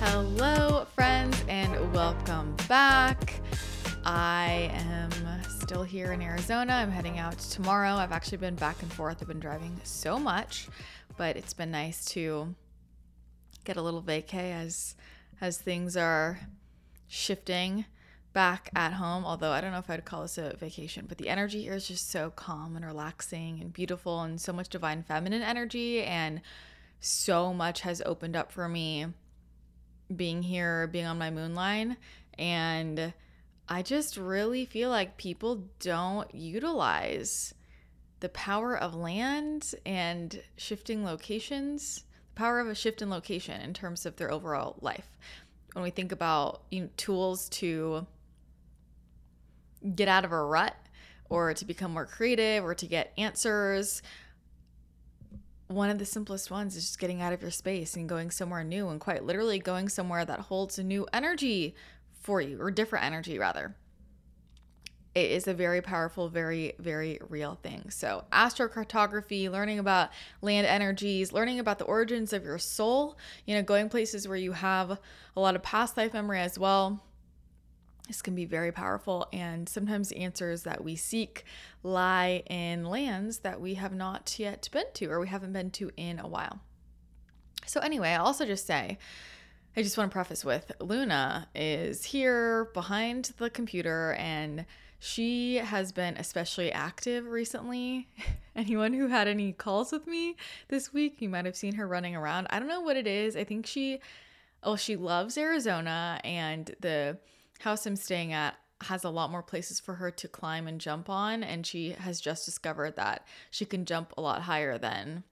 Hello, friends, and welcome back. I am still here in Arizona. I'm heading out tomorrow. I've actually been back and forth. I've been driving so much, but it's been nice to get a little vacay as as things are shifting back at home. Although I don't know if I'd call this a vacation, but the energy here is just so calm and relaxing and beautiful and so much divine feminine energy and so much has opened up for me being here, being on my moon line and I just really feel like people don't utilize the power of land and shifting locations, the power of a shift in location in terms of their overall life. When we think about you know, tools to get out of a rut or to become more creative or to get answers, one of the simplest ones is just getting out of your space and going somewhere new and quite literally going somewhere that holds a new energy for you, or different energy rather. It is a very powerful, very, very real thing. So, astrocartography, learning about land energies, learning about the origins of your soul, you know, going places where you have a lot of past life memory as well. This can be very powerful, and sometimes the answers that we seek lie in lands that we have not yet been to or we haven't been to in a while. So, anyway, I'll also just say, I just want to preface with Luna is here behind the computer and she has been especially active recently. Anyone who had any calls with me this week, you might have seen her running around. I don't know what it is. I think she oh, she loves Arizona and the house I'm staying at has a lot more places for her to climb and jump on and she has just discovered that she can jump a lot higher than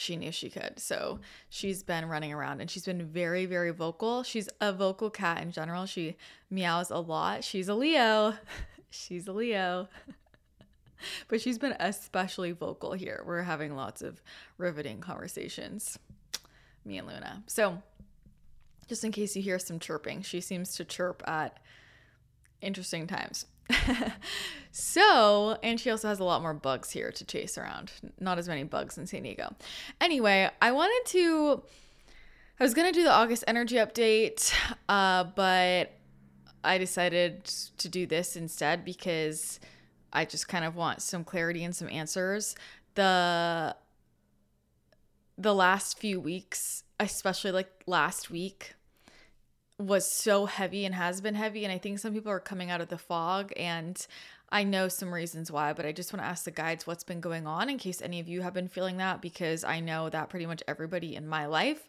she knew she could. So she's been running around and she's been very, very vocal. She's a vocal cat in general. She meows a lot. She's a Leo. she's a Leo. but she's been especially vocal here. We're having lots of riveting conversations, me and Luna. So just in case you hear some chirping, she seems to chirp at interesting times. so, and she also has a lot more bugs here to chase around. Not as many bugs in San Diego. Anyway, I wanted to. I was gonna do the August energy update, uh, but I decided to do this instead because I just kind of want some clarity and some answers. The the last few weeks, especially like last week, was so heavy and has been heavy. And I think some people are coming out of the fog. And I know some reasons why, but I just want to ask the guides what's been going on in case any of you have been feeling that, because I know that pretty much everybody in my life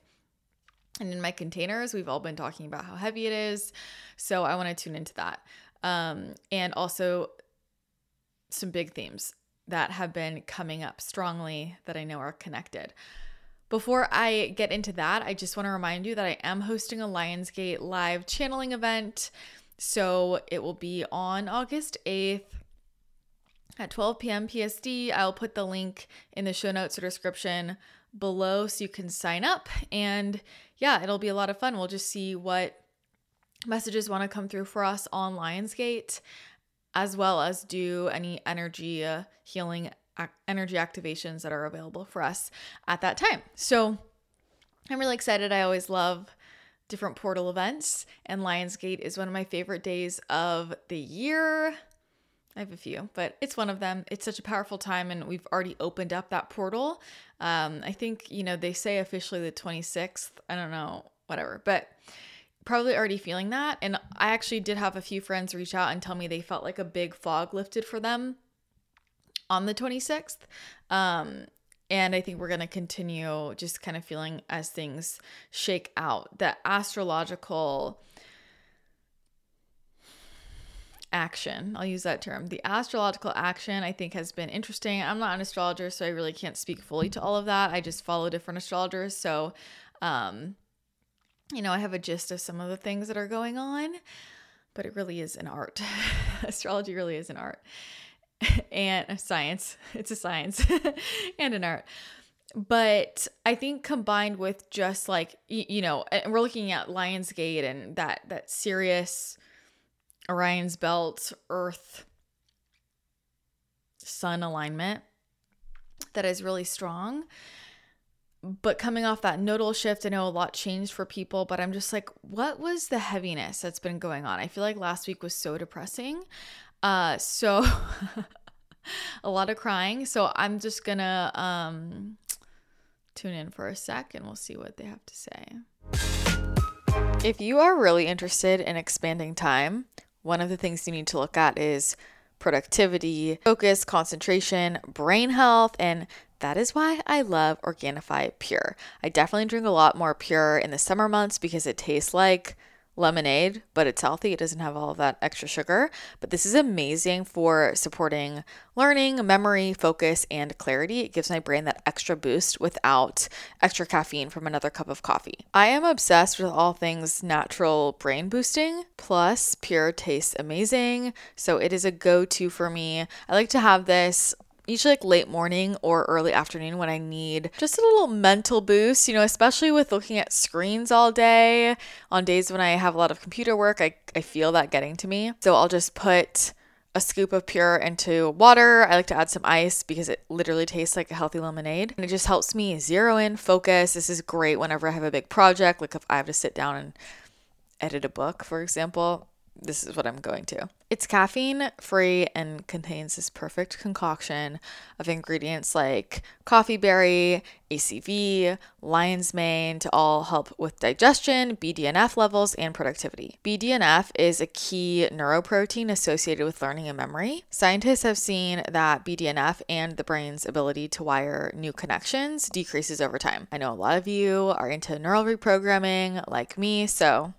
and in my containers, we've all been talking about how heavy it is. So I want to tune into that. Um, and also some big themes that have been coming up strongly that I know are connected. Before I get into that, I just want to remind you that I am hosting a Lionsgate live channeling event. So it will be on August 8th at 12 p.m. PSD. I'll put the link in the show notes or description below so you can sign up. And yeah, it'll be a lot of fun. We'll just see what messages want to come through for us on Lionsgate, as well as do any energy uh, healing energy activations that are available for us at that time. So I'm really excited. I always love different portal events, and Lionsgate is one of my favorite days of the year. I have a few, but it's one of them. It's such a powerful time, and we've already opened up that portal. Um, I think, you know, they say officially the 26th. I don't know, whatever, but probably already feeling that. And I actually did have a few friends reach out and tell me they felt like a big fog lifted for them on the 26th. Um, and I think we're going to continue just kind of feeling as things shake out that astrological action. I'll use that term. The astrological action I think has been interesting. I'm not an astrologer, so I really can't speak fully to all of that. I just follow different astrologers. So, um, you know, I have a gist of some of the things that are going on, but it really is an art. Astrology really is an art. and science. It's a science and an art. But I think combined with just like you know, and we're looking at Lionsgate and that that Sirius Orion's belt Earth Sun alignment that is really strong. but coming off that nodal shift, I know a lot changed for people, but I'm just like, what was the heaviness that's been going on? I feel like last week was so depressing. Uh, so a lot of crying. So I'm just gonna um tune in for a sec and we'll see what they have to say. If you are really interested in expanding time, one of the things you need to look at is productivity, focus, concentration, brain health, and that is why I love Organifi Pure. I definitely drink a lot more Pure in the summer months because it tastes like lemonade, but it's healthy. It doesn't have all of that extra sugar. But this is amazing for supporting learning, memory, focus, and clarity. It gives my brain that extra boost without extra caffeine from another cup of coffee. I am obsessed with all things natural brain boosting. Plus, Pure tastes amazing. So it is a go to for me. I like to have this usually like late morning or early afternoon when I need just a little mental boost, you know, especially with looking at screens all day. On days when I have a lot of computer work, I, I feel that getting to me. So I'll just put a scoop of pure into water. I like to add some ice because it literally tastes like a healthy lemonade. And it just helps me zero in, focus. This is great whenever I have a big project, like if I have to sit down and edit a book, for example this is what I'm going to. It's caffeine free and contains this perfect concoction of ingredients like coffee berry, ACV, lion's mane to all help with digestion, BDNF levels, and productivity. BDNF is a key neuroprotein associated with learning and memory. Scientists have seen that BDNF and the brain's ability to wire new connections decreases over time. I know a lot of you are into neural reprogramming like me, so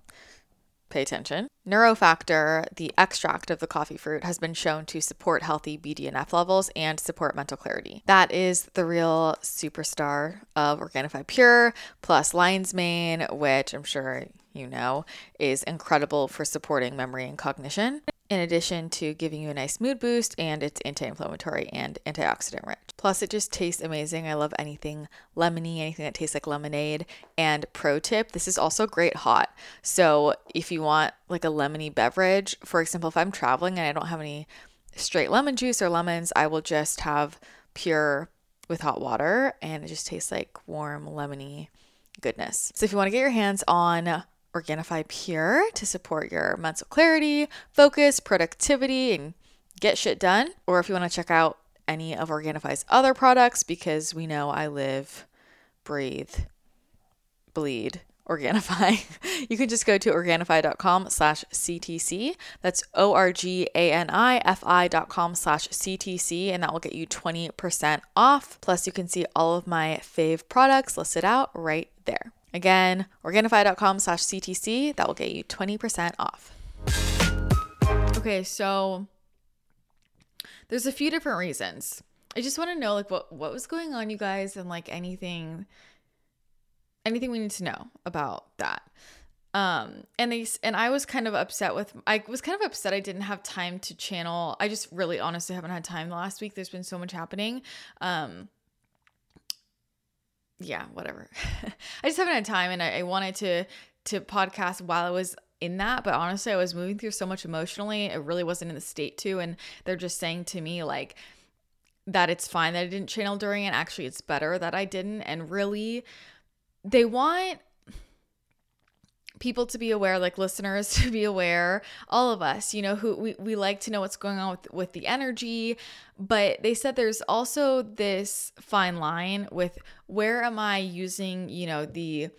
pay attention. Neurofactor, the extract of the coffee fruit, has been shown to support healthy BDNF levels and support mental clarity. That is the real superstar of Organifi Pure, plus Lion's Mane, which I'm sure you know is incredible for supporting memory and cognition in addition to giving you a nice mood boost and it's anti-inflammatory and antioxidant rich. Plus it just tastes amazing. I love anything lemony, anything that tastes like lemonade. And pro tip, this is also great hot. So if you want like a lemony beverage, for example, if I'm traveling and I don't have any straight lemon juice or lemons, I will just have pure with hot water and it just tastes like warm lemony goodness. So if you want to get your hands on Organifi Pure to support your mental clarity, focus, productivity, and get shit done. Or if you want to check out any of Organifi's other products, because we know I live, breathe, bleed Organifi, you can just go to Organifi.com slash CTC. That's O-R-G-A-N-I-F-I dot com slash CTC, and that will get you 20% off. Plus, you can see all of my fave products listed out right there. Again, Organifi.com slash CTC. That will get you 20% off. Okay, so there's a few different reasons. I just want to know like what what was going on you guys and like anything anything we need to know about that. Um and they and I was kind of upset with I was kind of upset I didn't have time to channel. I just really honestly haven't had time the last week. There's been so much happening. Um yeah, whatever. I just haven't had time and I, I wanted to to podcast while I was in that, but honestly, I was moving through so much emotionally. It really wasn't in the state to. And they're just saying to me, like, that it's fine that I didn't channel during it. Actually, it's better that I didn't. And really, they want people to be aware, like listeners to be aware, all of us, you know, who we, we like to know what's going on with, with the energy. But they said there's also this fine line with where am I using, you know, the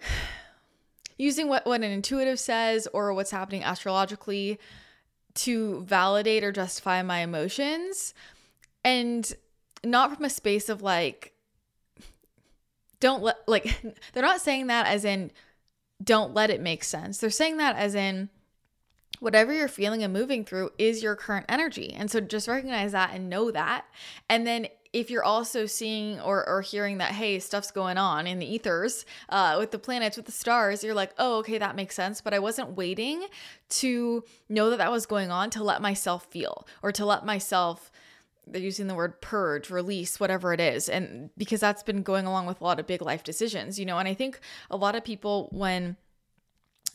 using what, what an intuitive says or what's happening astrologically to validate or justify my emotions and not from a space of like don't let like they're not saying that as in don't let it make sense. They're saying that as in whatever you're feeling and moving through is your current energy. And so just recognize that and know that. And then if you're also seeing or, or hearing that, hey, stuff's going on in the ethers uh, with the planets, with the stars, you're like, oh, okay, that makes sense. But I wasn't waiting to know that that was going on to let myself feel or to let myself they're using the word purge, release, whatever it is. And because that's been going along with a lot of big life decisions, you know, and I think a lot of people, when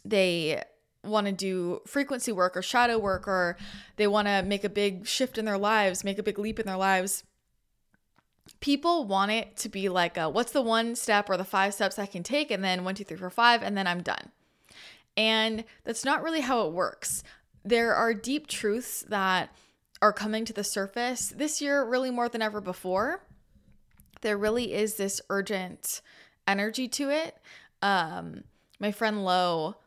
they want to do frequency work or shadow work, or they want to make a big shift in their lives, make a big leap in their lives, people want it to be like a, what's the one step or the five steps I can take and then one, two, three, four, five, and then I'm done. And that's not really how it works. There are deep truths that are coming to the surface this year, really more than ever before. There really is this urgent energy to it. Um, my friend Lo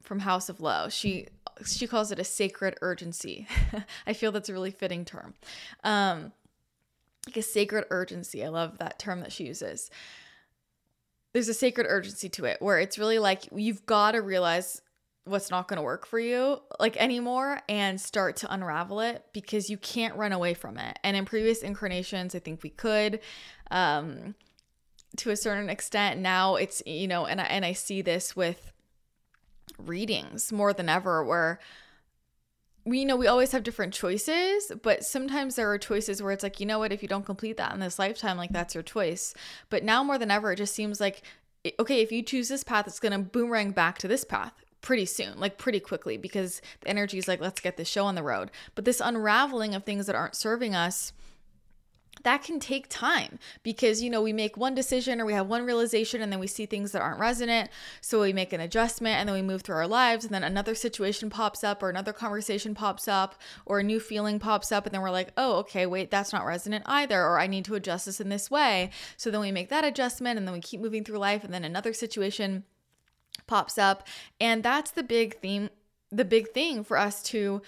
from House of Lo, she she calls it a sacred urgency. I feel that's a really fitting term. Um, like a sacred urgency. I love that term that she uses. There's a sacred urgency to it where it's really like you've got to realize what's not going to work for you like anymore and start to unravel it because you can't run away from it. And in previous incarnations, I think we could um to a certain extent. Now it's you know and I, and I see this with readings more than ever where we you know we always have different choices but sometimes there are choices where it's like you know what if you don't complete that in this lifetime like that's your choice but now more than ever it just seems like okay if you choose this path it's going to boomerang back to this path pretty soon like pretty quickly because the energy is like let's get this show on the road. But this unraveling of things that aren't serving us that can take time because you know we make one decision or we have one realization and then we see things that aren't resonant. So we make an adjustment and then we move through our lives and then another situation pops up or another conversation pops up or a new feeling pops up and then we're like oh okay wait that's not resonant either or i need to adjust this in this way. So then we make that adjustment and then we keep moving through life and then another situation pops up. And that's the big theme the big thing for us to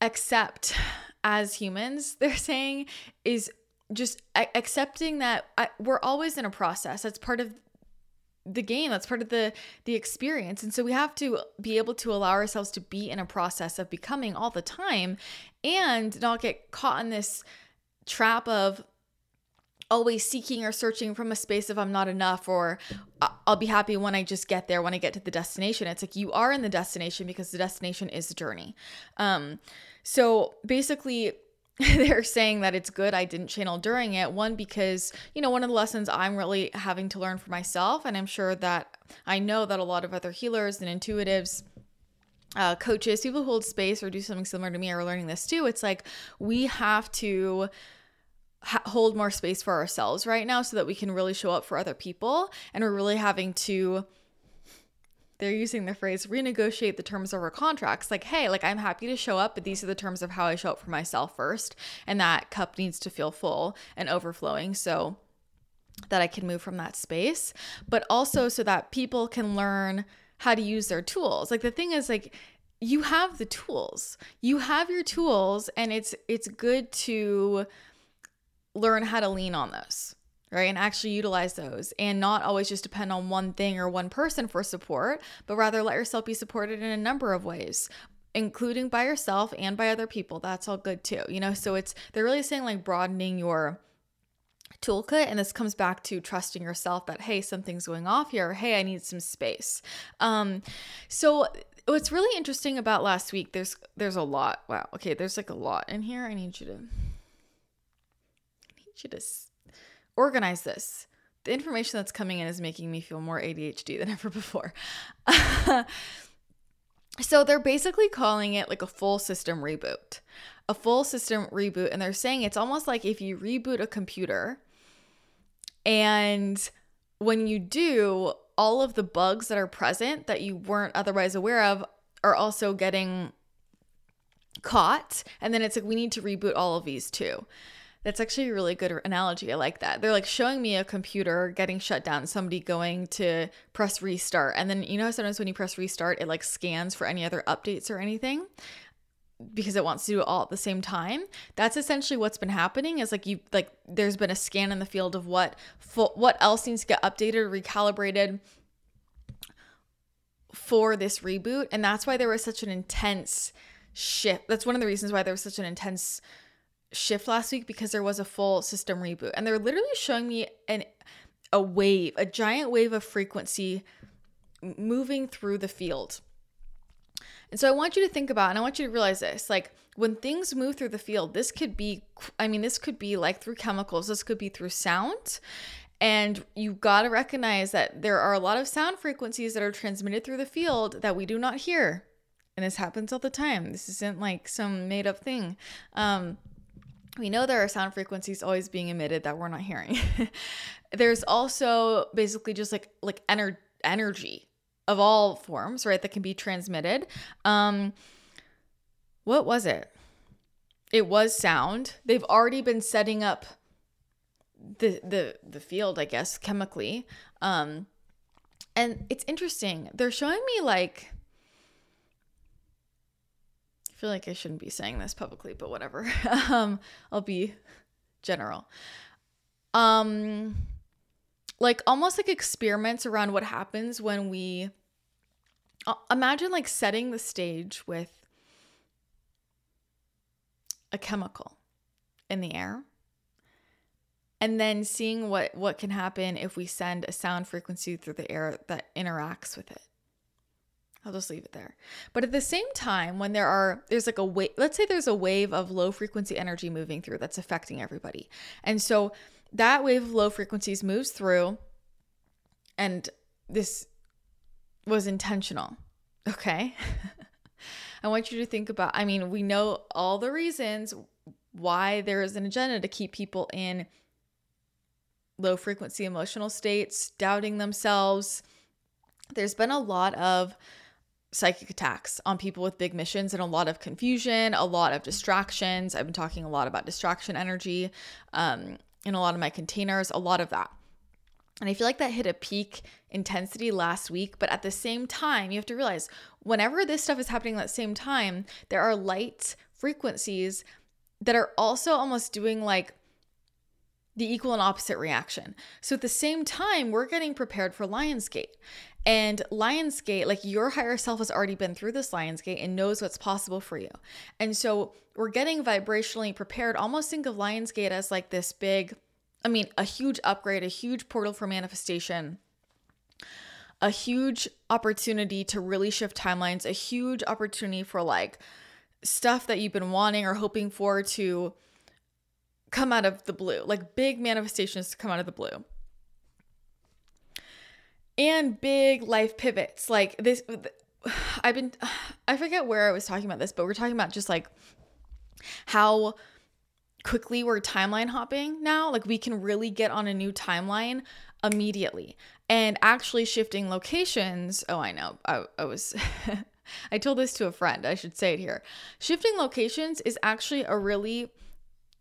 accept as humans they're saying is just accepting that I, we're always in a process. That's part of the game. That's part of the the experience. And so we have to be able to allow ourselves to be in a process of becoming all the time and not get caught in this trap of always seeking or searching from a space of I'm not enough or I'll be happy when I just get there when I get to the destination. It's like you are in the destination because the destination is the journey. Um so basically they're saying that it's good I didn't channel during it. One, because, you know, one of the lessons I'm really having to learn for myself, and I'm sure that I know that a lot of other healers and intuitives, uh, coaches, people who hold space or do something similar to me are learning this too. It's like we have to ha- hold more space for ourselves right now so that we can really show up for other people. And we're really having to they're using the phrase renegotiate the terms of our contracts. Like hey like i'm happy to show up but these are the terms of how i show up for myself first. And that cup needs to feel full and overflowing so that i can move from that space. But also so that people can learn how to use their tools. Like the thing is like you have the tools. You have your tools and it's it's good to learn how to lean on those right? And actually utilize those and not always just depend on one thing or one person for support, but rather let yourself be supported in a number of ways including by yourself and by other people. That's all good too. You know, so it's they're really saying like broadening your toolkit and this comes back to trusting yourself that hey, something's going off here. Hey, I need some space. Um so what's really interesting about last week there's there's a lot. Wow. Okay, there's like a lot in here. I need you to You to organize this. The information that's coming in is making me feel more ADHD than ever before. so they're basically calling it like a full system reboot. A full system reboot. And they're saying it's almost like if you reboot a computer and when you do, all of the bugs that are present that you weren't otherwise aware of are also getting caught. And then it's like, we need to reboot all of these too. That's actually a really good analogy. I like that. They're like showing me a computer getting shut down, somebody going to press restart. And then, you know, sometimes when you press restart, it like scans for any other updates or anything because it wants to do it all at the same time. That's essentially what's been happening is like you like there's been a scan in the field of what full, what else needs to get updated, recalibrated for this reboot. And that's why there was such an intense shift. That's one of the reasons why there was such an intense shift last week because there was a full system reboot and they're literally showing me an a wave, a giant wave of frequency moving through the field. And so I want you to think about and I want you to realize this, like when things move through the field, this could be I mean this could be like through chemicals, this could be through sound. And you got to recognize that there are a lot of sound frequencies that are transmitted through the field that we do not hear. And this happens all the time. This isn't like some made up thing. Um, we know there are sound frequencies always being emitted that we're not hearing. There's also basically just like like ener- energy of all forms, right, that can be transmitted. Um what was it? It was sound. They've already been setting up the the the field, I guess, chemically. Um and it's interesting. They're showing me like feel like I shouldn't be saying this publicly, but whatever. um, I'll be general. Um, like almost like experiments around what happens when we uh, imagine like setting the stage with a chemical in the air and then seeing what what can happen if we send a sound frequency through the air that interacts with it I'll just leave it there. But at the same time, when there are, there's like a wave, let's say there's a wave of low frequency energy moving through that's affecting everybody. And so that wave of low frequencies moves through, and this was intentional. Okay. I want you to think about, I mean, we know all the reasons why there is an agenda to keep people in low frequency emotional states, doubting themselves. There's been a lot of psychic attacks on people with big missions and a lot of confusion, a lot of distractions. I've been talking a lot about distraction energy um, in a lot of my containers, a lot of that. And I feel like that hit a peak intensity last week. But at the same time, you have to realize whenever this stuff is happening at the same time, there are light frequencies that are also almost doing like the equal and opposite reaction. So at the same time, we're getting prepared for Lionsgate. And Lionsgate, like your higher self has already been through this Lionsgate and knows what's possible for you. And so we're getting vibrationally prepared. Almost think of Lionsgate as like this big, I mean, a huge upgrade, a huge portal for manifestation, a huge opportunity to really shift timelines, a huge opportunity for like stuff that you've been wanting or hoping for to come out of the blue, like big manifestations to come out of the blue. And big life pivots. Like this i've been i forget where i was talking about this but we're talking about just like how quickly we're timeline hopping now. Like we can really get on a new timeline immediately. And actually shifting locations oh i know i, I was i told this to a friend i should say it here. Shifting locations is actually a really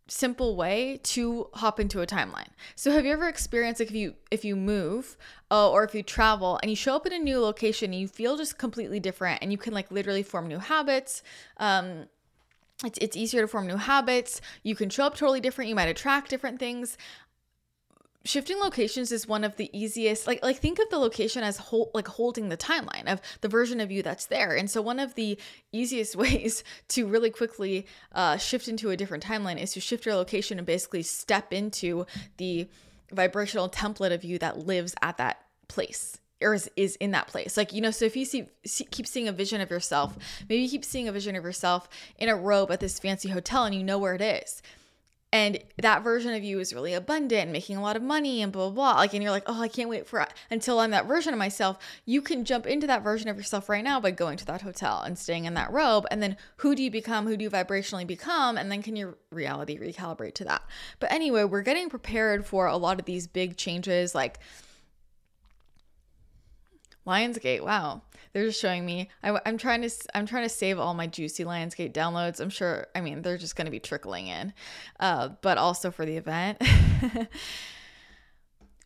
simple way to hop into a timeline. So have you ever experienced like if you if you move uh, or if you travel and you show up in a new location and you feel just completely different and you can like literally form new habits um it's, it's easier to form new habits. You can show up totally different. You might attract different things shifting locations is one of the easiest like like think of the location as hold, like holding the timeline of the version of you that's there. And so one of the easiest ways to really quickly uh, shift into a different timeline is to shift your location and basically step into the vibrational template of you that lives at that place or is, is in that place. Like you know so if you see, see, keep seeing a vision of yourself maybe you keep seeing a vision of yourself in a robe at this fancy hotel and you know where it is and that version of you is really abundant making a lot of money and blah blah blah. Like and you're like oh i can't wait for until i'm that version of myself. You can jump into that version of yourself right now by going to that hotel and staying in that robe and then who do you become? Who do you vibrationally become? And then can your reality recalibrate to that? But anyway we're getting prepared for a lot of these big changes like Lionsgate, wow. They're just showing me. I, am trying to. I'm trying to save all my juicy Lionsgate downloads. I'm sure. I mean, they're just going to be trickling in, uh, but also for the event.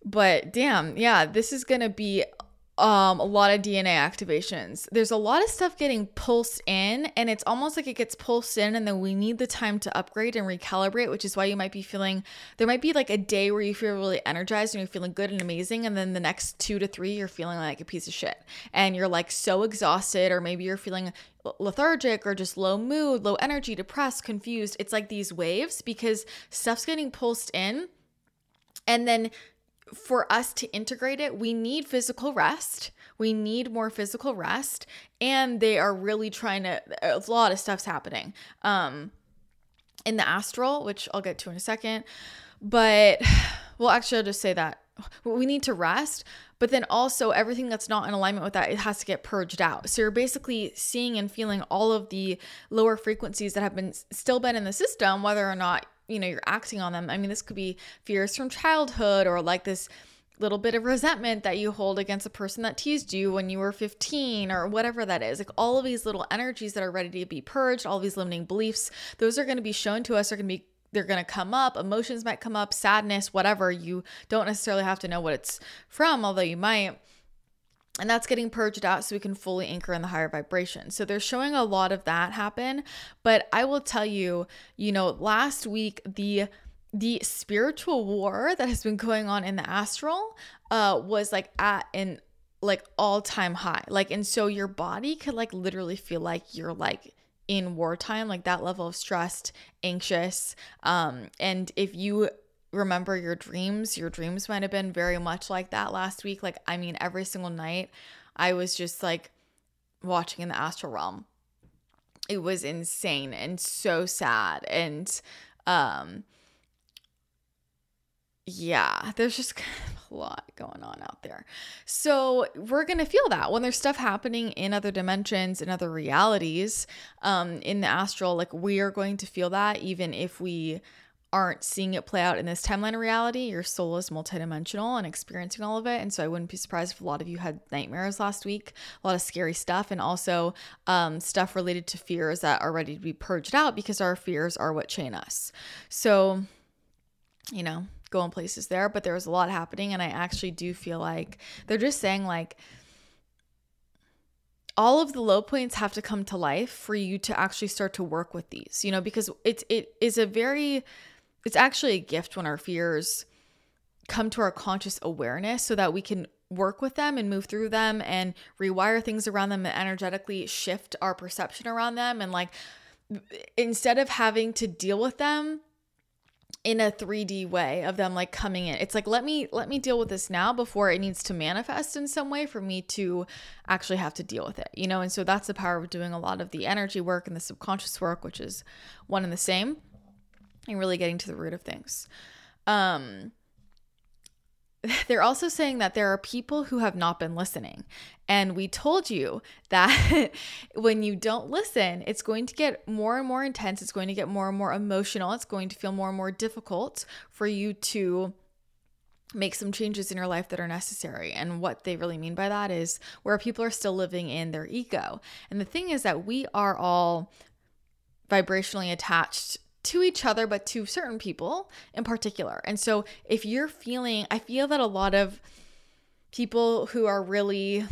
but damn, yeah, this is going to be um, a lot of DNA activations. There's a lot of stuff getting pulsed in, and it's almost like it gets pulsed in, and then we need the time to upgrade and recalibrate, which is why you might be feeling there might be like a day where you feel really energized and you're feeling good and amazing, and then the next two to three, you're feeling like a piece of shit, and you're like so exhausted, or maybe you're feeling lethargic or just low mood, low energy, depressed, confused. It's like these waves because stuff's getting pulsed in. And then for us to integrate it, we need physical rest. We need more physical rest. And they are really trying to, a lot of stuff's happening um, in the astral, which I'll get to in a second. But, well, actually, I'll just say that we need to rest but then also everything that's not in alignment with that it has to get purged out so you're basically seeing and feeling all of the lower frequencies that have been still been in the system whether or not you know, you're acting on them. I mean, this could be fears from childhood or like this little bit of resentment that you hold against a person that teased you when you were 15 or whatever that is. Like all of these little energies that are ready to be purged, all these limiting beliefs, those are going to be shown to us, are going to be they're going to come up emotions might come up sadness whatever you don't necessarily have to know what it's from although you might and that's getting purged out so we can fully anchor in the higher vibration. So they're showing a lot of that happen, but I will tell you, you know, last week the the spiritual war that has been going on in the astral uh was like at an like all-time high. Like and so your body could like literally feel like you're like in wartime, like that level of stressed, anxious. Um, and if you remember your dreams, your dreams might have been very much like that last week. Like, I mean, every single night I was just like watching in the astral realm. It was insane and so sad. And um yeah, there's just a lot going on out there. So we're gonna feel that when there's stuff happening in other dimensions, in other realities, um, in the astral, like we are going to feel that even if we aren't seeing it play out in this timeline of reality. Your soul is multidimensional and experiencing all of it. And so I wouldn't be surprised if a lot of you had nightmares last week, a lot of scary stuff, and also um, stuff related to fears that are ready to be purged out because our fears are what chain us. So, you know, going places there, but there was a lot happening. And I actually do feel like they're just saying, like, all of the low points have to come to life for you to actually start to work with these, you know, because it's it is a very it's actually a gift when our fears come to our conscious awareness so that we can work with them and move through them and rewire things around them and energetically shift our perception around them and like instead of having to deal with them in a 3D way of them like coming in. It's like let me let me deal with this now before it needs to manifest in some way for me to actually have to deal with it. You know, and so that's the power of doing a lot of the energy work and the subconscious work, which is one and the same, and really getting to the root of things. Um they're also saying that there are people who have not been listening. And we told you that when you don't listen, it's going to get more and more intense. It's going to get more and more emotional. It's going to feel more and more difficult for you to make some changes in your life that are necessary. And what they really mean by that is where people are still living in their ego. And the thing is that we are all vibrationally attached to each other, but to certain people in particular. And so if you're feeling, I feel that a lot of people who are really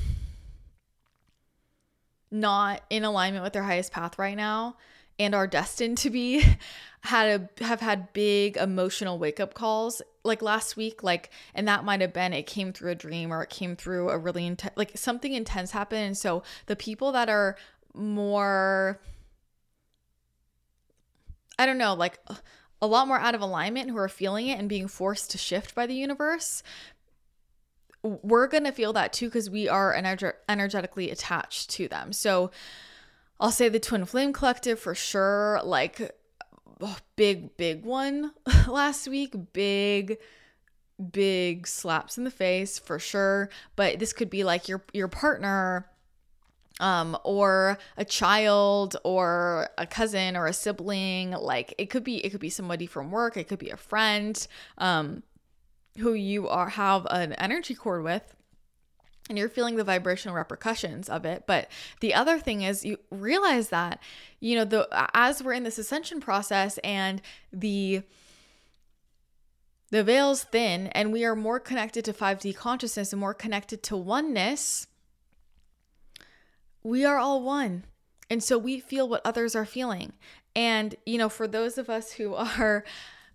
not in alignment with their highest path right now and are destined to be had a have had big emotional wake up calls like last week like and that might have been it came through a dream or it came through a really intense like something intense happened and so the people that are more I don't know, like a lot more out of alignment who are feeling it and being forced to shift by the universe, we're going to feel that too because we are energe- energetically attached to them. So I'll say the Twin Flame Collective for sure, like big, big one last week, big big slaps in the face for sure. But this could be like your your partner um, or a child or a cousin or a sibling like it could be it could be somebody from work it could be a friend um, who you are have an energy cord with and you're feeling the vibrational repercussions of it. But the other thing is you realize that you know the as we're in this ascension process and the the veil's thin and we are more connected to 5D consciousness and more connected to oneness we are all one. And so we feel what others are feeling. And you know, for those of us who are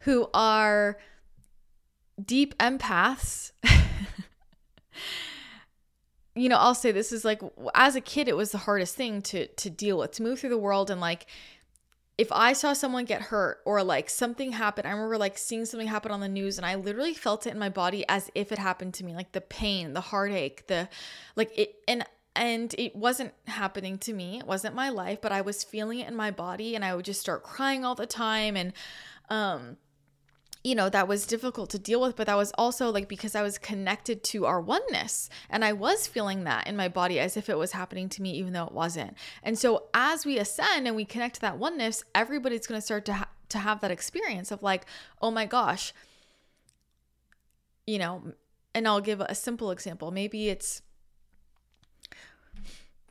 who are deep empaths, you know, I'll say this is like as a kid it was the hardest thing to to deal with, to move through the world and like if I saw someone get hurt or like something happen, I remember like seeing something happen on the news and I literally felt it in my body as if it happened to me, like the pain, the heartache, the like it and and it wasn't happening to me it wasn't my life but i was feeling it in my body and i would just start crying all the time and um you know that was difficult to deal with but that was also like because i was connected to our oneness and i was feeling that in my body as if it was happening to me even though it wasn't and so as we ascend and we connect to that oneness everybody's going to start to ha- to have that experience of like, oh my gosh, you know, and I'll give a simple example. Maybe it's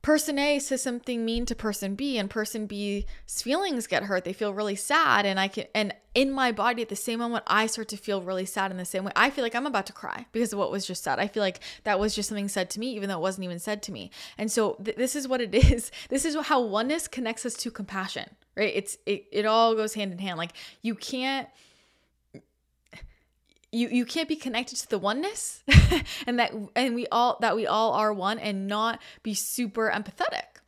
person A says something mean to person B and person B's feelings get hurt. They feel really sad and I can and in my body at the same moment I start to feel really sad in the same way. I feel like I'm about to cry because of what was just said. I feel like that was just something said to me even though it wasn't even said to me. And so th- this is what it is. This is how oneness connects us to compassion, right? It's it, it all goes hand in hand. Like you can't you you can't be connected to the oneness and that and we all that we all are one and not be super empathetic.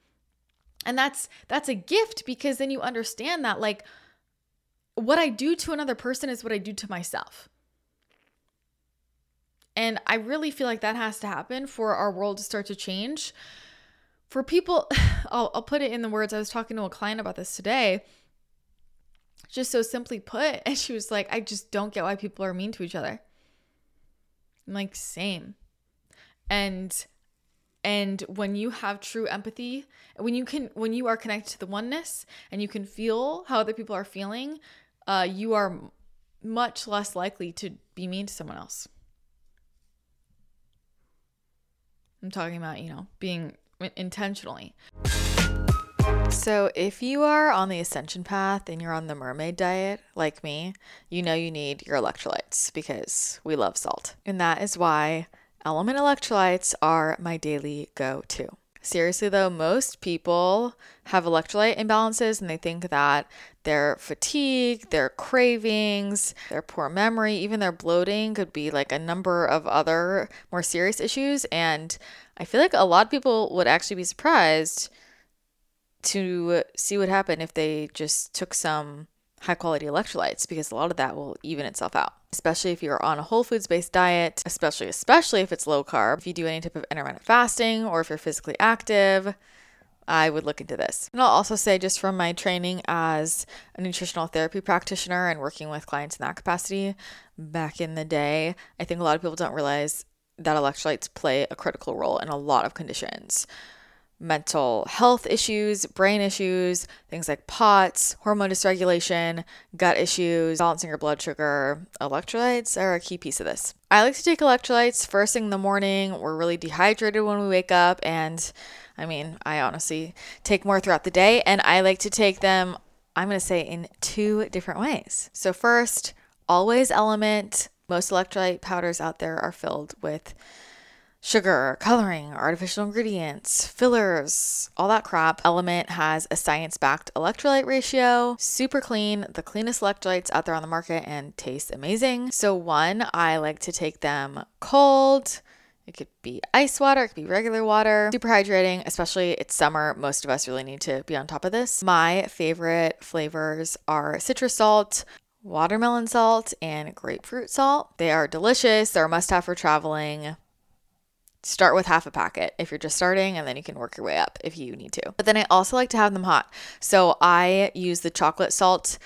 And that's that's a gift because then you understand that like what i do to another person is what i do to myself. And i really feel like that has to happen for our world to start to change. For people I'll, I'll put it in the words i was talking to a client about this today just so simply put. And she was like, I just don't get why people are mean to each other. I'm like, same. And and when you have true empathy, when you can when you are connected to the oneness and you can feel how other people are feeling, uh, you are much less likely to be mean to someone else. I'm talking about, you know, being intentionally. So, if you are on the ascension path and you're on the mermaid diet, like me, you know you need your electrolytes because we love salt. And that is why LMNT electrolytes are my daily go to. Seriously, though, most people have electrolyte imbalances and they think that their fatigue, their cravings, their poor memory, even their bloating could be like a number of other more serious issues. And I feel like a lot of people would actually be surprised to see what happened if they just took some high quality electrolytes because a lot of that will even itself out especially if you're on a whole foods based diet especially especially if it's low carb if you do any type of intermittent fasting or if you're physically active I would look into this. And I'll also say, just from my training as a nutritional therapy practitioner and working with clients in that capacity back in the day, I think a lot of people don't realize that electrolytes play a critical role in a lot of conditions mental health issues, brain issues, things like POTS, hormone dysregulation, gut issues, balancing your blood sugar. Electrolytes are a key piece of this. I like to take electrolytes first thing in the morning. We're really dehydrated when we wake up, and I mean, I honestly take more throughout the day, and I like to take them, I'm going to say, in two different ways. So, first, always LMNT. Most electrolyte powders out there are filled with sugar, coloring, artificial ingredients, fillers, all that crap. LMNT has a science backed electrolyte ratio, super clean, the cleanest electrolytes out there on the market, and tastes amazing. So, one, I like to take them cold. It could be ice water, it could be regular water. Super hydrating, especially it's summer. Most of us really need to be on top of this. My favorite flavors are citrus salt, watermelon salt, and grapefruit salt. They are delicious. They're a must have for traveling start with half a packet if you're just starting and then you can work your way up if you need to. But then I also like to have them hot. So I use the chocolate salt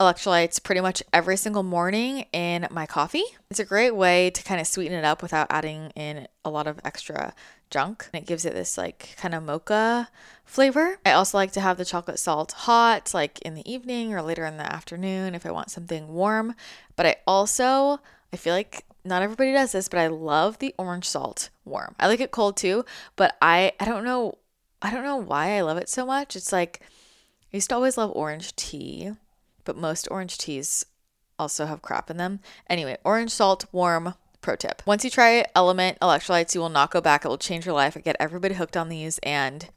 electrolytes pretty much every single morning in my coffee. It's a great way to kind of sweeten it up without adding in a lot of extra junk. And it gives it this like kind of mocha flavor. I also like to have the chocolate salt hot like in the evening or later in the afternoon if I want something warm. But I also I feel like not everybody does this, but I love the orange salt warm. I like it cold too, but I I don't know I don't know why I love it so much. It's like I used to always love orange tea, but most orange teas also have crap in them. Anyway, orange salt warm pro tip. Once you try LMNT electrolytes, you will not go back. It will change your life. I get everybody hooked on these and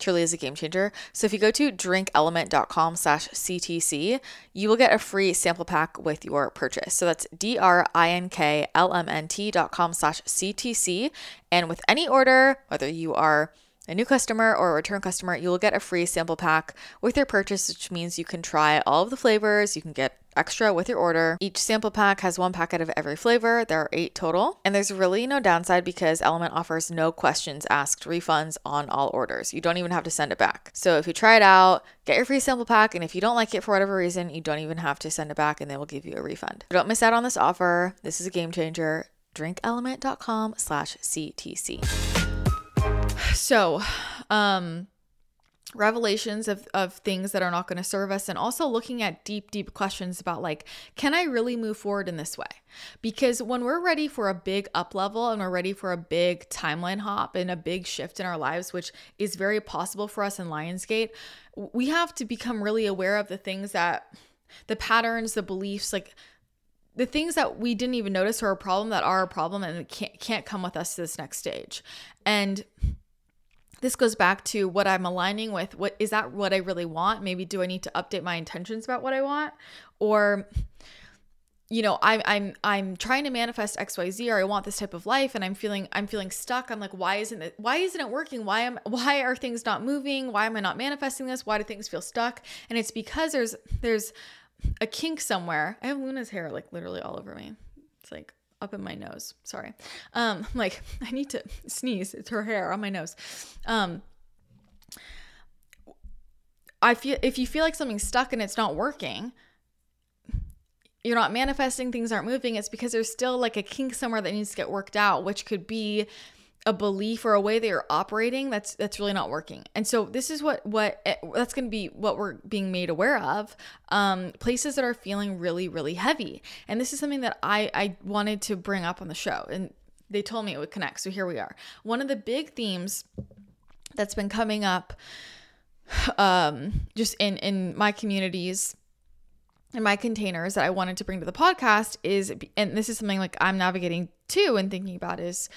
truly is a game changer. So if you go to drinklmnt.com slash CTC, you will get a free sample pack with your purchase. So that's D-R-I-N-K-L-M-N-T dot com slash CTC. And with any order, whether you are a new customer or a return customer, you will get a free sample pack with your purchase, which means you can try all of the flavors. You can get extra with your order. Each sample pack has one packet of every flavor. There are eight total. And there's really no downside because LMNT offers no questions asked refunds on all orders. You don't even have to send it back. So if you try it out, get your free sample pack. And if you don't like it for whatever reason, you don't even have to send it back and they will give you a refund. Don't miss out on this offer. This is a game changer. Drinklmnt.com slash CTC. So, um, revelations of, of things that are not going to serve us and also looking at deep deep questions about like can i really move forward in this way? Because when we're ready for a big up level and we're ready for a big timeline hop and a big shift in our lives which is very possible for us in lionsgate we have to become really aware of the things that the patterns the beliefs like the things that we didn't even notice are a problem that are a problem and can't can't come with us to this next stage. And this goes back to what I'm aligning with. What is that what I really want? Maybe do I need to update my intentions about what I want? Or you know, I'm I'm I'm trying to manifest XYZ or I want this type of life and I'm feeling I'm feeling stuck. I'm like, why isn't it why isn't it working? Why am why are things not moving? Why am I not manifesting this? Why do things feel stuck? And it's because there's there's a kink somewhere. I have Luna's hair like literally all over me. It's like up in my nose. Sorry. Um, like I need to sneeze. It's her hair on my nose. Um, I feel if you feel like something's stuck and it's not working, you're not manifesting, things aren't moving, it's because there's still like a kink somewhere that needs to get worked out, which could be a belief or a way that you're operating that's that's really not working. And so this is what what eh, that's going to be what we're being made aware of um places that are feeling really really heavy. And this is something that i i wanted to bring up on the show and they told me it would connect so here we are. One of the big themes that's been coming up um just in in my communities in my containers that I wanted to bring to the podcast is and this is something like I'm navigating too and thinking about is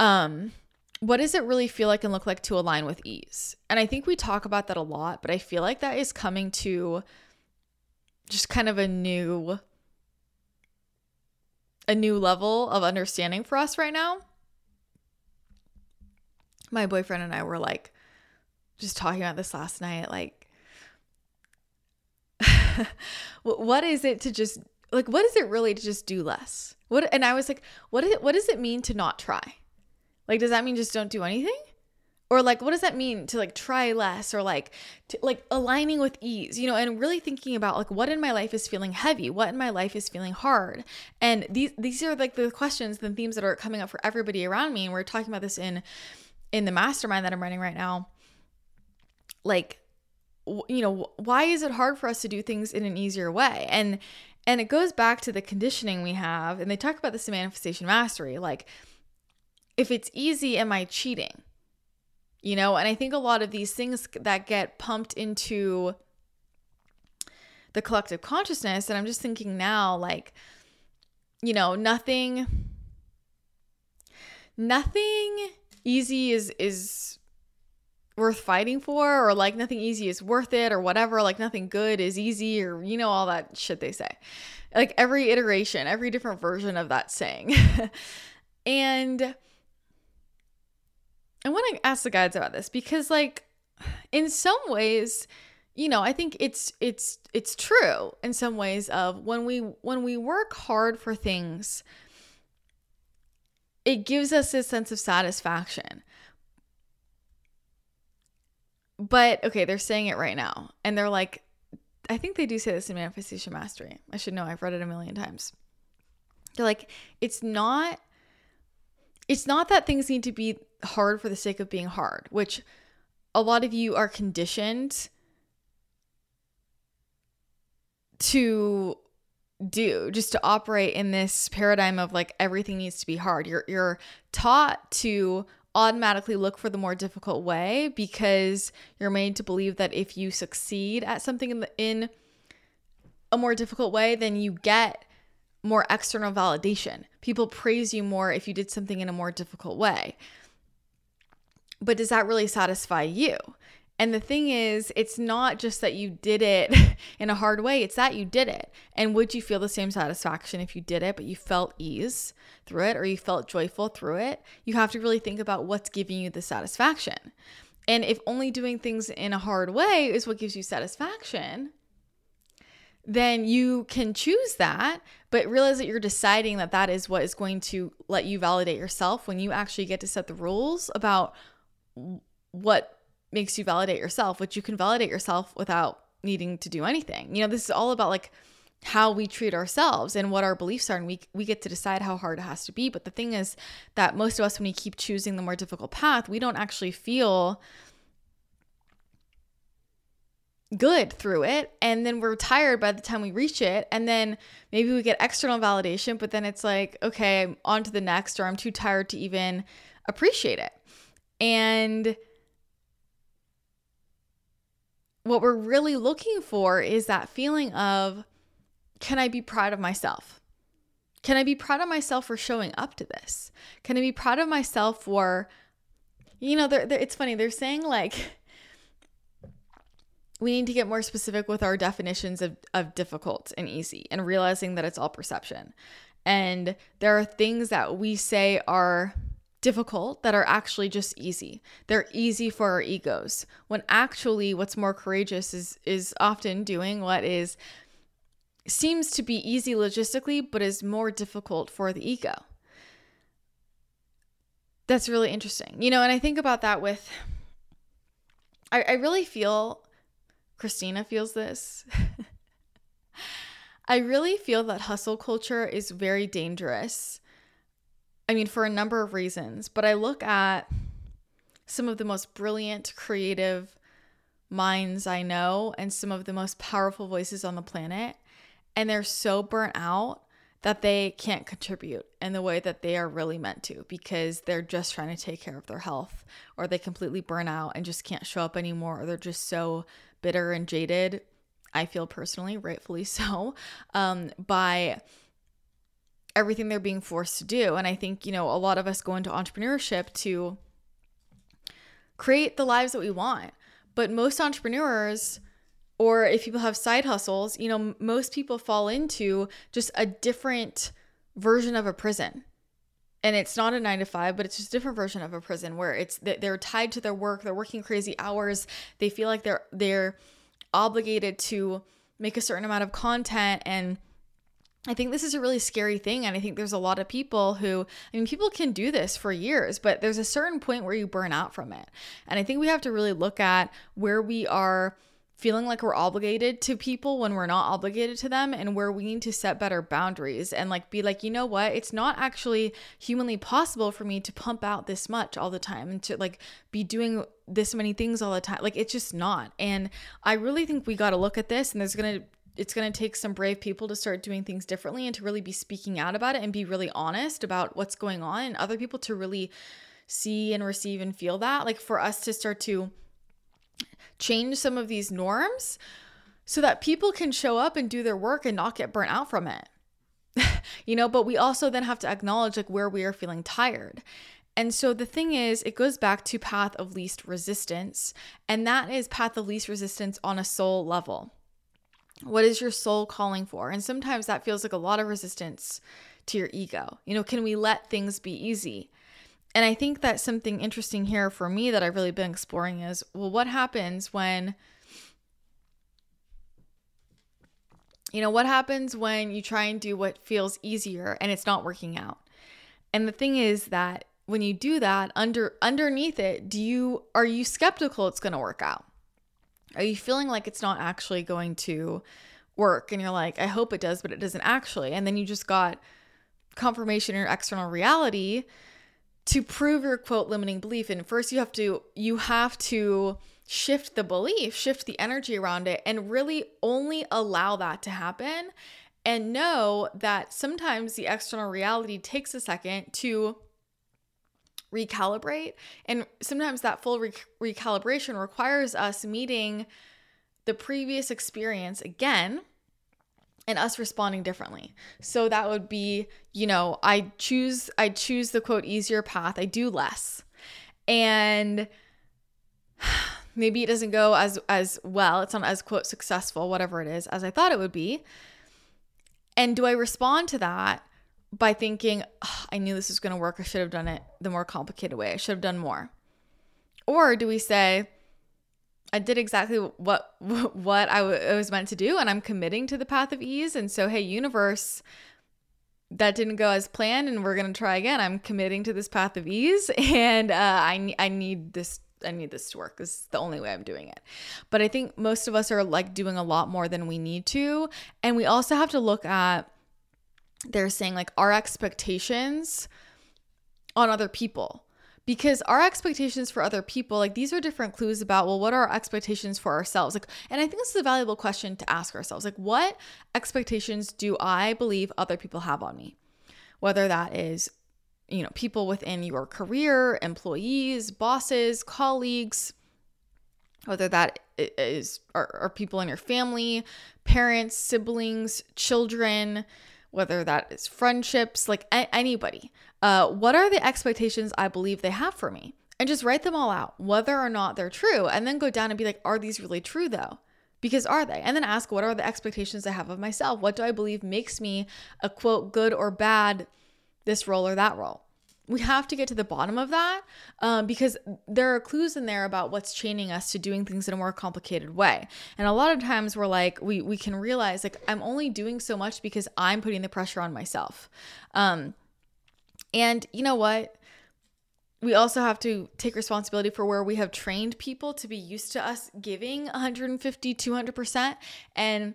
um, what does it really feel like and look like to align with ease? And I think we talk about that a lot, but I feel like that is coming to just kind of a new a new level of understanding for us right now. My boyfriend and I were like just talking about this last night like what is it to just like what is it really to just do less? What and I was like what is it, what does it mean to not try? Like, does that mean just don't do anything? Or like, what does that mean to like try less or like, to, like aligning with ease, you know, and really thinking about like what in my life is feeling heavy, what in my life is feeling hard, and these these are like the questions, the themes that are coming up for everybody around me, and we're talking about this in in the mastermind that I'm running right now. Like, you know, why is it hard for us to do things in an easier way? And and it goes back to the conditioning we have, and they talk about this in manifestation mastery, like if it's easy, am I cheating? You know, and I think a lot of these things that get pumped into the collective consciousness, and I'm just thinking now, like, you know, nothing, nothing easy is is worth fighting for or like nothing easy is worth it or whatever like nothing good is easy or you know all that shit they say like every iteration every different version of that saying and I want to ask the guides about this because like in some ways you know i think it's it's it's true in some ways of when we when we work hard for things it gives us a sense of satisfaction. But okay they're saying it right now and they're like i think they do say this in manifestation mastery. I should know i've read it a million times. They're like it's not it's not that things need to be hard for the sake of being hard, which a lot of you are conditioned to do just to operate in this paradigm of like everything needs to be hard. You're you're taught to automatically look for the more difficult way because you're made to believe that if you succeed at something in the, in a more difficult way, then you get more external validation. People praise you more if you did something in a more difficult way. But does that really satisfy you? And the thing is, it's not just that you did it in a hard way, it's that you did it. And would you feel the same satisfaction if you did it, but you felt ease through it or you felt joyful through it? You have to really think about what's giving you the satisfaction. And if only doing things in a hard way is what gives you satisfaction, then you can choose that, but realize that you're deciding that that is what is going to let you validate yourself when you actually get to set the rules about what makes you validate yourself, which you can validate yourself without needing to do anything. You know, this is all about like how we treat ourselves and what our beliefs are and we we get to decide how hard it has to be but the thing is that most of us when we keep choosing the more difficult path we don't actually feel good through it and then we're tired by the time we reach it and then maybe we get external validation but then it's like okay i'm on to the next or i'm too tired to even appreciate it. And what we're really looking for is that feeling of can i be proud of myself? Can i be proud of myself for showing up to this? Can i be proud of myself for you know they're, they're, it's funny they're saying like we need to get more specific with our definitions of, of difficult and easy and realizing that it's all perception. And there are things that we say are difficult that are actually just easy. They're easy for our egos. When actually what's more courageous is is often doing what is seems to be easy logistically but is more difficult for the ego. That's really interesting. You know, and I think about that with I, I really feel Christina feels this. I really feel that hustle culture is very dangerous. I mean, for a number of reasons, but I look at some of the most brilliant, creative minds I know and some of the most powerful voices on the planet, and they're so burnt out that they can't contribute in the way that they are really meant to because they're just trying to take care of their health or they completely burn out and just can't show up anymore or they're just so bitter and jaded, I feel personally, rightfully so, um, by everything they're being forced to do. And I think, you know, a lot of us go into entrepreneurship to create the lives that we want. But most entrepreneurs, or if people have side hustles, you know, most people fall into just a different version of a prison and it's not a nine to five, but it's just a different version of a prison where it's they're tied to their work, they're working crazy hours, they feel like they're they're obligated to make a certain amount of content and I think this is a really scary thing. And I think there's a lot of people who, I mean, people can do this for years, but there's a certain point where you burn out from it. And I think we have to really look at where we are feeling like we're obligated to people when we're not obligated to them and where we need to set better boundaries and like be like you know what? It's not actually humanly possible for me to pump out this much all the time and to like be doing this many things all the time like it's just not. And i really think we got to look at this and there's going to it's going to take some brave people to start doing things differently and to really be speaking out about it and be really honest about what's going on and other people to really see and receive and feel that. Like for us to start to change some of these norms so that people can show up and do their work and not get burnt out from it. you know, but we also then have to acknowledge like where we are feeling tired. And so the thing is, it goes back to path of least resistance, and that is path of least resistance on a soul level. What is your soul calling for? And sometimes that feels like a lot of resistance to your ego. You know, can we let things be easy? And I think that something interesting here for me that I've really been exploring is well, what happens when, you know, what happens when you try and do what feels easier and it's not working out? And the thing is that when you do that, under underneath it, do you are you skeptical it's going to work out? Are you feeling like it's not actually going to work and you're like, I hope it does, but it doesn't actually. And then you just got confirmation in your external reality to prove your quote limiting belief and first you have to you have to shift the belief shift the energy around it and really only allow that to happen and know that sometimes the external reality takes a second to recalibrate and sometimes that full re- recalibration requires us meeting the previous experience again and us responding differently. So that would be, you know, I choose I choose the quote easier path. I do less. And maybe it doesn't go as as well. It's not as quote successful, whatever it is, as I thought it would be. And do I respond to that by thinking, oh, I knew this was going to work. I should have done it the more complicated way. I should have done more. Or do we say, I did exactly what what I, was meant to do, and I'm committing to the path of ease. And so, hey, universe, that didn't go as planned, and we're gonna try again. I'm committing to this path of ease, and uh, I I need this I need this to work. This is the only way I'm doing it. But I think most of us are like doing a lot more than we need to, and we also have to look at. They're saying like our expectations on other people because our expectations for other people like these are different clues about well what are our expectations for ourselves like and i think this is a valuable question to ask ourselves like what expectations do i believe other people have on me whether that is you know people within your career employees bosses colleagues whether that is are, are people in your family parents siblings children whether that is friendships, like a- anybody. Uh, what are the expectations I believe they have for me? And just write them all out, whether or not they're true. And then go down and be like, are these really true though? Because are they? And then ask, what are the expectations I have of myself? What do I believe makes me a quote, good or bad, this role or that role? we have to get to the bottom of that um, because there are clues in there about what's chaining us to doing things in a more complicated way and a lot of times we're like we, we can realize like i'm only doing so much because i'm putting the pressure on myself um, and you know what? We also have to take responsibility for where we have trained people to be used to us giving 150 200% and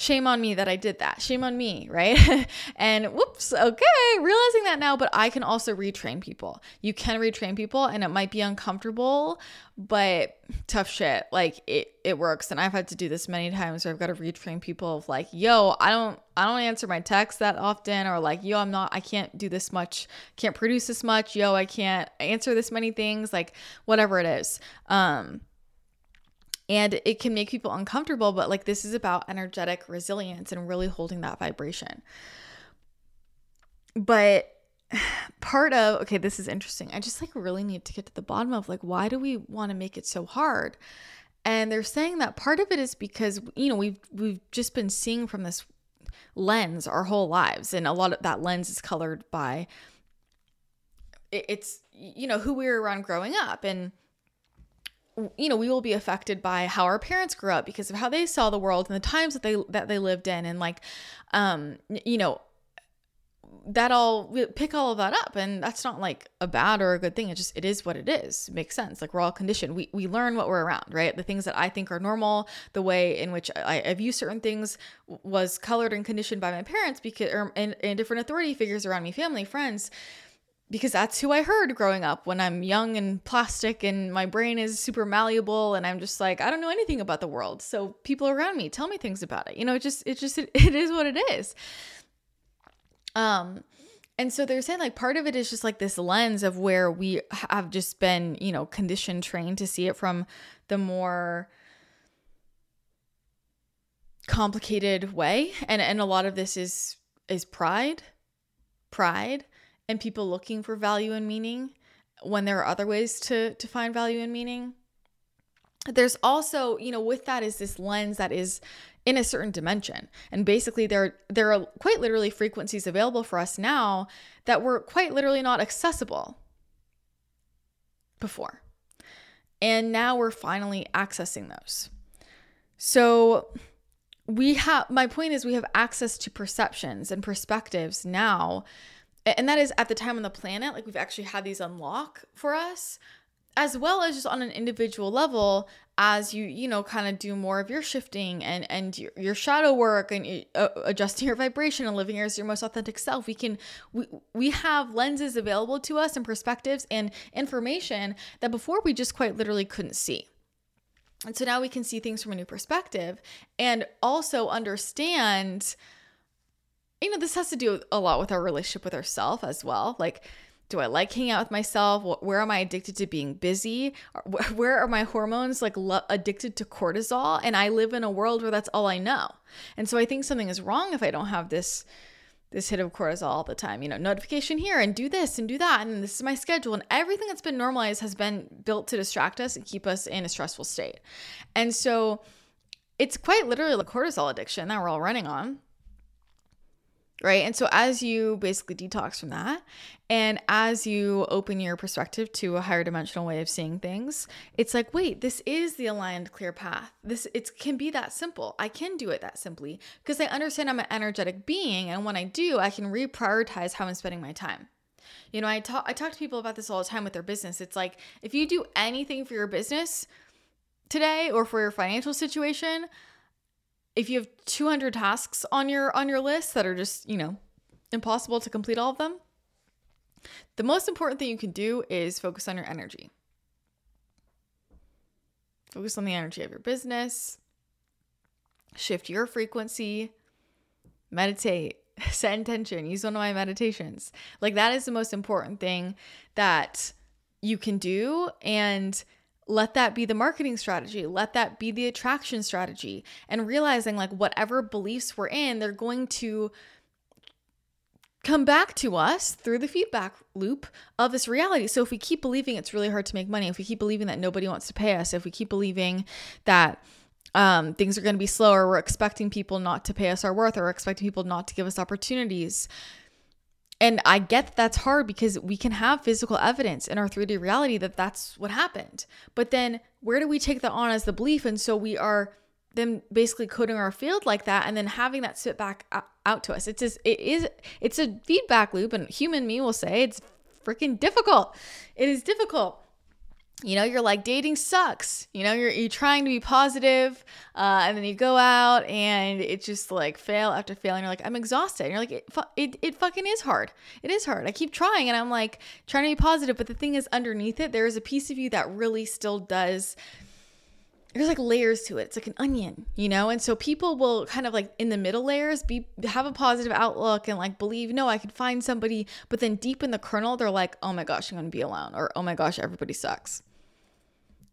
shame on me that I did that. Shame on me, right? and whoops, okay, realizing that now, but I can also retrain people. You can retrain people and it might be uncomfortable, but tough shit. Like it it works. And I've had to do this many times where I've got to retrain people of like, yo, I don't I don't answer my texts that often or like, yo, I'm not I can't do this much, can't produce this much, yo, I can't answer this many things, like whatever it is. Um and it can make people uncomfortable but like this is about energetic resilience and really holding that vibration. But part of okay this is interesting. I just like really need to get to the bottom of like why do we want to make it so hard? And they're saying that part of it is because you know we've we've just been seeing from this lens our whole lives and a lot of that lens is colored by it's you know who we were around growing up. And you know we will be affected by how our parents grew up because of how they saw the world and the times that they that they lived in. And like um you know that all we pick all of that up. And that's not like a bad or a good thing. It just it is what it is. It makes sense. Like we're all conditioned. We we learn what we're around right? The things that i think are normal the way in which i, I view certain things was colored and conditioned by my parents because or and, and different authority figures around me family friends because that's who I heard growing up when I'm young and plastic and my brain is super malleable and I'm just like I don't know anything about the world. So people around me tell me things about it. You know, it just it just it, it is what it is. Um and so they're saying like part of it is just like this lens of where we have just been, you know, conditioned trained to see it from the more complicated way and and a lot of this is is pride pride and people looking for value and meaning when there are other ways to to find value and meaning. There's also you know with that is this lens that is in a certain dimension. And basically there there are quite literally frequencies available for us now that were quite literally not accessible before. And now we're finally accessing those. So we have my point is we have access to perceptions and perspectives now and that is at the time on the planet like we've actually had these unlock for us as well as just on an individual level as you you know kind of do more of your shifting and and your, your shadow work and uh, adjusting your vibration and living as your most authentic self. We can we, we have lenses available to us and perspectives and information that before we just quite literally couldn't see. And so now we can see things from a new perspective and also understand you know, this has to do a lot with our relationship with ourselves as well. Like, do I like hanging out with myself? Where am I addicted to being busy? Where are my hormones like lo- addicted to cortisol? And I live in a world where that's all I know. And so I think something is wrong if I don't have this this hit of cortisol all the time. You know, notification here and do this and do that and this is my schedule and everything that's been normalized has been built to distract us and keep us in a stressful state. And so it's quite literally a cortisol addiction that we're all running on right? And so as you basically detox from that and as you open your perspective to a higher dimensional way of seeing things, it's like, wait, this is the aligned clear path. This it can be that simple. I can do it that simply because I understand I'm an energetic being and when I do, I can reprioritize how I'm spending my time. You know, I talk I talk to people about this all the time with their business. It's like if you do anything for your business today or for your financial situation, if you have 200 tasks on your on your list that are just, you know, impossible to complete all of them, The most important thing you can do is focus on your energy. Focus on the energy of your business. Shift your frequency. Meditate. Set intention. Use one of my meditations. Like, that is the most important thing that you can do. And let that be the marketing strategy. Let that be the attraction strategy. And realizing, like, whatever beliefs we're in, they're going to come back to us through the feedback loop of this reality. So if we keep believing it's really hard to make money, if we keep believing that nobody wants to pay us, if we keep believing that um, things are going to be slower, we're expecting people not to pay us our worth, or we're expecting people not to give us opportunities. And I get that that's hard because we can have physical evidence in our 3D reality that that's what happened. But then where do we take that on as the belief? And so we are then basically coding our field like that and then having that sit back out to us. It's just, it is it's a feedback loop and human me will say it's freaking difficult. It is difficult. You know, you're like dating sucks. You know, you're you're trying to be positive, uh, and then you go out and it's just like fail after fail, and you're like, I'm exhausted. And you're like, it, it it fucking is hard. It is hard. I keep trying, and I'm like trying to be positive, but the thing is, underneath it, there is a piece of you that really still does there's like layers to it. It's like an onion, you know? And so people will kind of like in the middle layers be have a positive outlook and like believe, no, I can find somebody, but then deep in the kernel, they're like, oh my gosh, I'm gonna be alone, or oh my gosh, everybody sucks.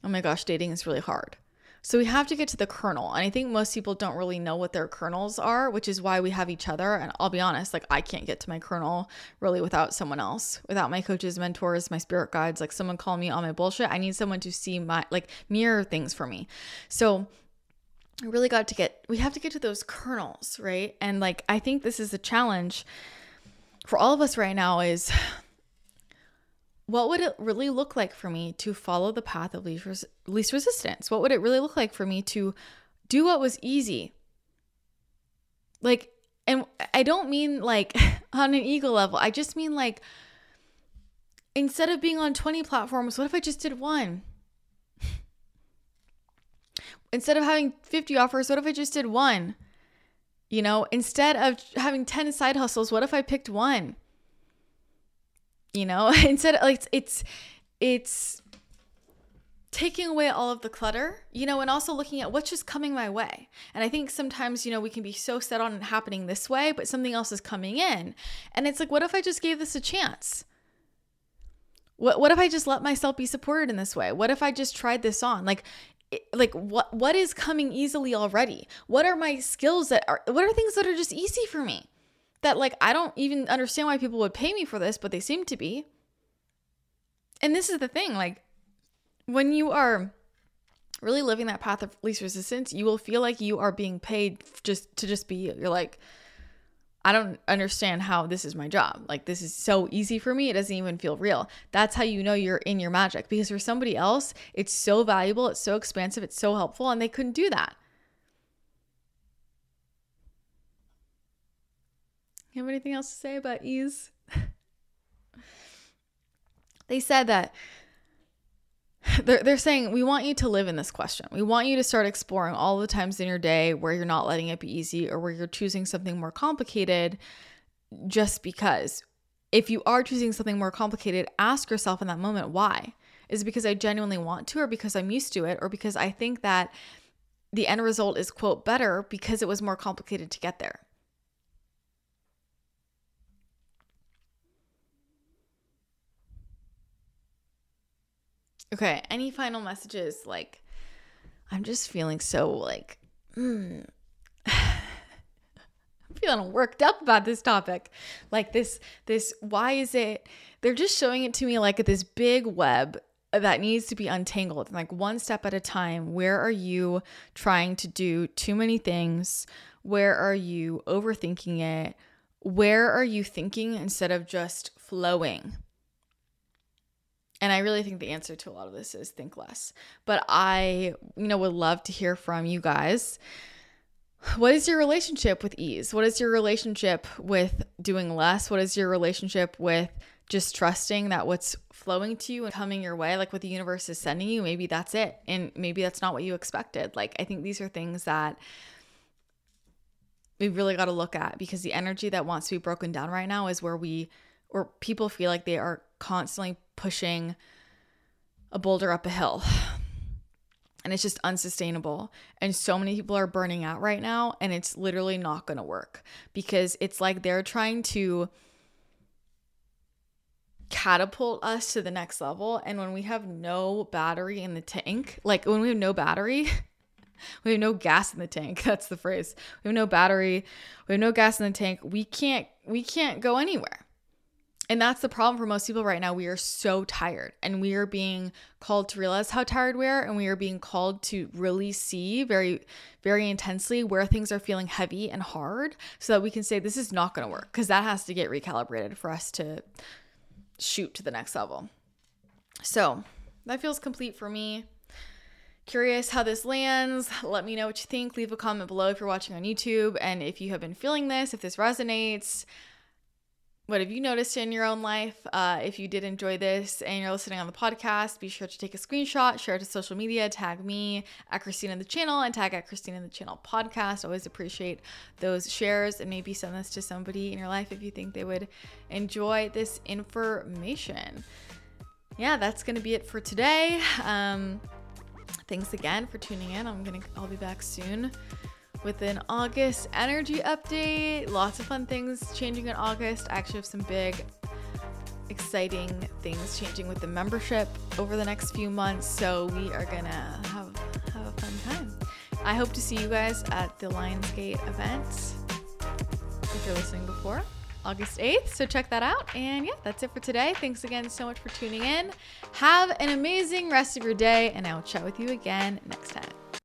Oh my gosh, dating is really hard. So we have to get to the kernel. And I think most people don't really know what their kernels are, which is why we have each other. And I'll be honest, like I can't get to my kernel really without someone else, without my coaches, mentors, my spirit guides, like someone call me on my bullshit. I need someone to see my like mirror things for me. So I really got to get we have to get to those kernels, right? And like I think this is a challenge for all of us right now is what would it really look like for me to follow the path of least, res- least resistance? What would it really look like for me to do what was easy? Like, and I don't mean like on an ego level, I just mean like instead of being on 20 platforms, what if I just did one? instead of having 50 offers, what if I just did one? You know, instead of having 10 side hustles, what if I picked one? You know instead like it's, it's it's taking away all of the clutter, you know, and also looking at what's just coming my way. And I think sometimes, you know, we can be so set on it happening this way, but something else is coming in. And it's like, what if I just gave this a chance? What what if I just let myself be supported in this way? What if I just tried this on? Like like what what is coming easily already? What are my skills that are what are things that are just easy for me? That like I don't even understand why people would pay me for this, but they seem to be. And this is the thing, like when you are really living that path of least resistance, you will feel like you are being paid just to just be you. You're like I don't understand how this is my job. Like this is so easy for me, it doesn't even feel real. That's how you know you're in your magic because for somebody else, it's so valuable, it's so expansive, it's so helpful and they couldn't do that. You have anything else to say about ease? they said that they're, they're saying we want you to live in this question. We want you to start exploring all the times in your day where you're not letting it be easy or where you're choosing something more complicated just because. If you are choosing something more complicated, ask yourself in that moment why. Is it because I genuinely want to, or because I'm used to it, or because I think that the end result is, quote, better because it was more complicated to get there? Okay, any final messages? Like, I'm just feeling so like, mm. I'm feeling worked up about this topic. Like this, this. Why is it? They're just showing it to me like this big web that needs to be untangled, like one step at a time. Where are you trying to do too many things? Where are you overthinking it? Where are you thinking instead of just flowing? And I really think the answer to a lot of this is think less. But I, you know, would love to hear from you guys. What is your relationship with ease? What is your relationship with doing less? What is your relationship with just trusting that what's flowing to you and coming your way, like what the universe is sending you, maybe that's it. And maybe that's not what you expected. Like, I think these are things that we've really got to look at because the energy that wants to be broken down right now is where we or people feel like they are constantly pushing a boulder up a hill. And it's just unsustainable. And so many people are burning out right now, and it's literally not going to work because it's like they're trying to catapult us to the next level. And when we have no battery in the tank, like when we have no battery, we have no gas in the tank. That's the phrase. We have no battery, we have no gas in the tank. We can't we can't go anywhere. And that's the problem for most people right now. We are so tired and we are being called to realize how tired we are and we are being called to really see very very intensely where things are feeling heavy and hard so that we can say this is not going to work because that has to get recalibrated for us to shoot to the next level. So, that feels complete for me. Curious how this lands. Let me know what you think. Leave a comment below if you're watching on YouTube and if you have been feeling this, if this resonates. What have you noticed in your own life? Uh, if you did enjoy this and you're listening on the podcast, be sure to take a screenshot, share it to social media, tag me at Christina the channel, and tag at Christina the channel podcast. Always appreciate those shares and maybe send this to somebody in your life if you think they would enjoy this information. Yeah, that's gonna be it for today. Um, thanks again for tuning in. I'm gonna I'll be back soon with an August energy update. Lots of fun things changing in August. I actually have some big, exciting things changing with the membership over the next few months. So we are gonna have, have a fun time. I hope to see you guys at the Lion's Gate event if you're listening before. August 8th. So check that out. And yeah, that's it for today. Thanks again so much for tuning in. Have an amazing rest of your day, and I will chat with you again next time.